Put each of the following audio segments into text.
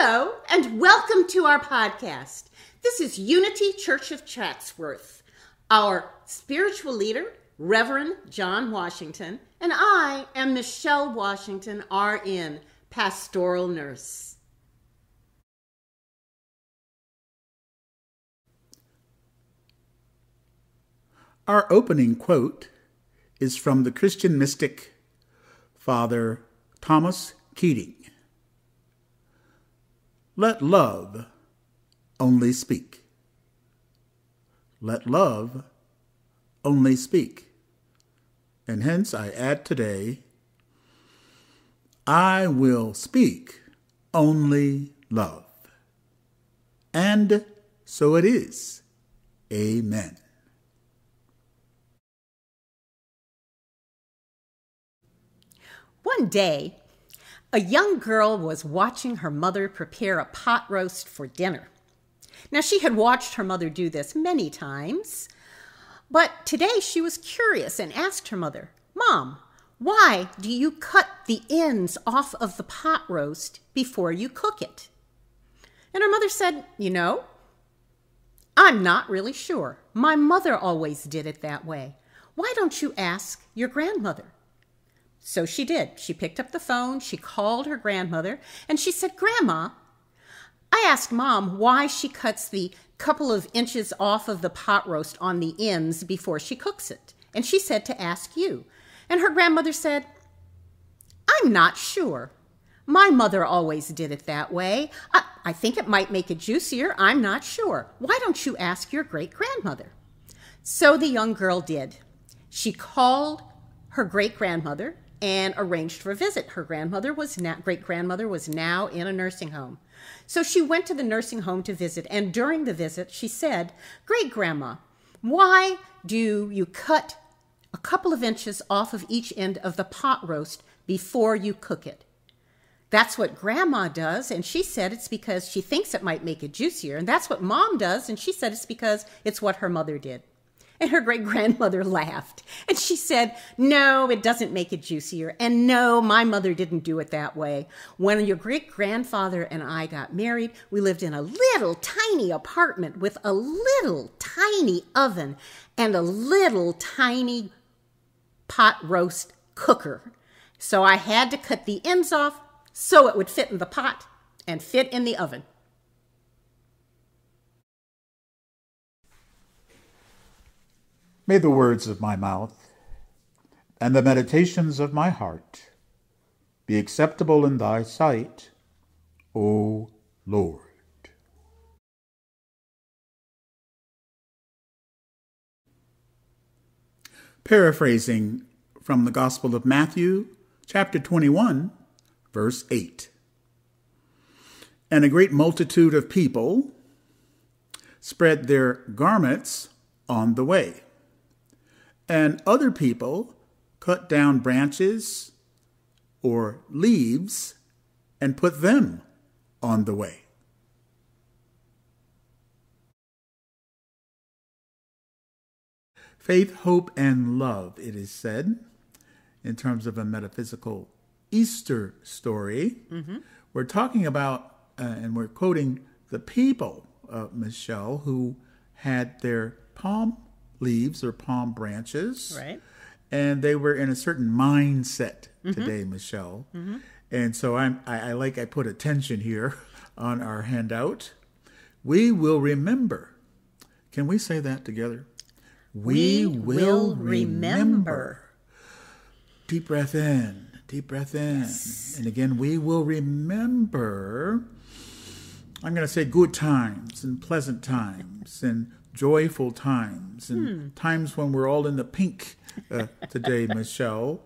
Hello, and welcome to our podcast. This is Unity Church of Chatsworth. Our spiritual leader, Reverend John Washington, and I am Michelle Washington, RN, pastoral nurse. Our opening quote is from the Christian mystic Father Thomas Keating. Let love only speak. Let love only speak. And hence I add today, I will speak only love. And so it is. Amen. One day, a young girl was watching her mother prepare a pot roast for dinner. Now, she had watched her mother do this many times, but today she was curious and asked her mother, Mom, why do you cut the ends off of the pot roast before you cook it? And her mother said, You know, I'm not really sure. My mother always did it that way. Why don't you ask your grandmother? So she did. She picked up the phone, she called her grandmother, and she said, Grandma, I asked mom why she cuts the couple of inches off of the pot roast on the ends before she cooks it. And she said to ask you. And her grandmother said, I'm not sure. My mother always did it that way. I, I think it might make it juicier. I'm not sure. Why don't you ask your great grandmother? So the young girl did. She called her great grandmother and arranged for a visit. Her grandmother was now, great grandmother was now in a nursing home. So she went to the nursing home to visit, and during the visit, she said, Great grandma, why do you cut a couple of inches off of each end of the pot roast before you cook it? That's what grandma does, and she said it's because she thinks it might make it juicier. And that's what mom does, and she said it's because it's what her mother did. And her great grandmother laughed. And she said, No, it doesn't make it juicier. And no, my mother didn't do it that way. When your great grandfather and I got married, we lived in a little tiny apartment with a little tiny oven and a little tiny pot roast cooker. So I had to cut the ends off so it would fit in the pot and fit in the oven. May the words of my mouth and the meditations of my heart be acceptable in thy sight, O Lord. Paraphrasing from the Gospel of Matthew, chapter 21, verse 8. And a great multitude of people spread their garments on the way and other people cut down branches or leaves and put them on the way. Faith, hope, and love, it is said, in terms of a metaphysical Easter story. Mm-hmm. We're talking about, uh, and we're quoting the people, of Michelle, who had their palm leaves or palm branches. Right. And they were in a certain mindset mm-hmm. today, Michelle. Mm-hmm. And so I'm, I, I like I put attention here on our handout. We will remember. Can we say that together? We, we will remember. remember. Deep breath in, deep breath in. Yes. And again, we will remember. I'm going to say good times and pleasant times and joyful times and hmm. times when we're all in the pink uh, today, Michelle.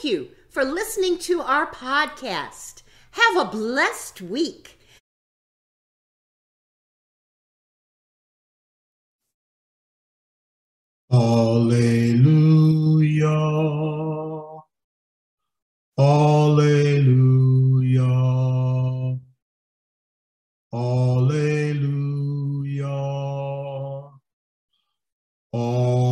thank you for listening to our podcast. Have a blessed week. Hallelujah. Hallelujah. Hallelujah. Hallelujah.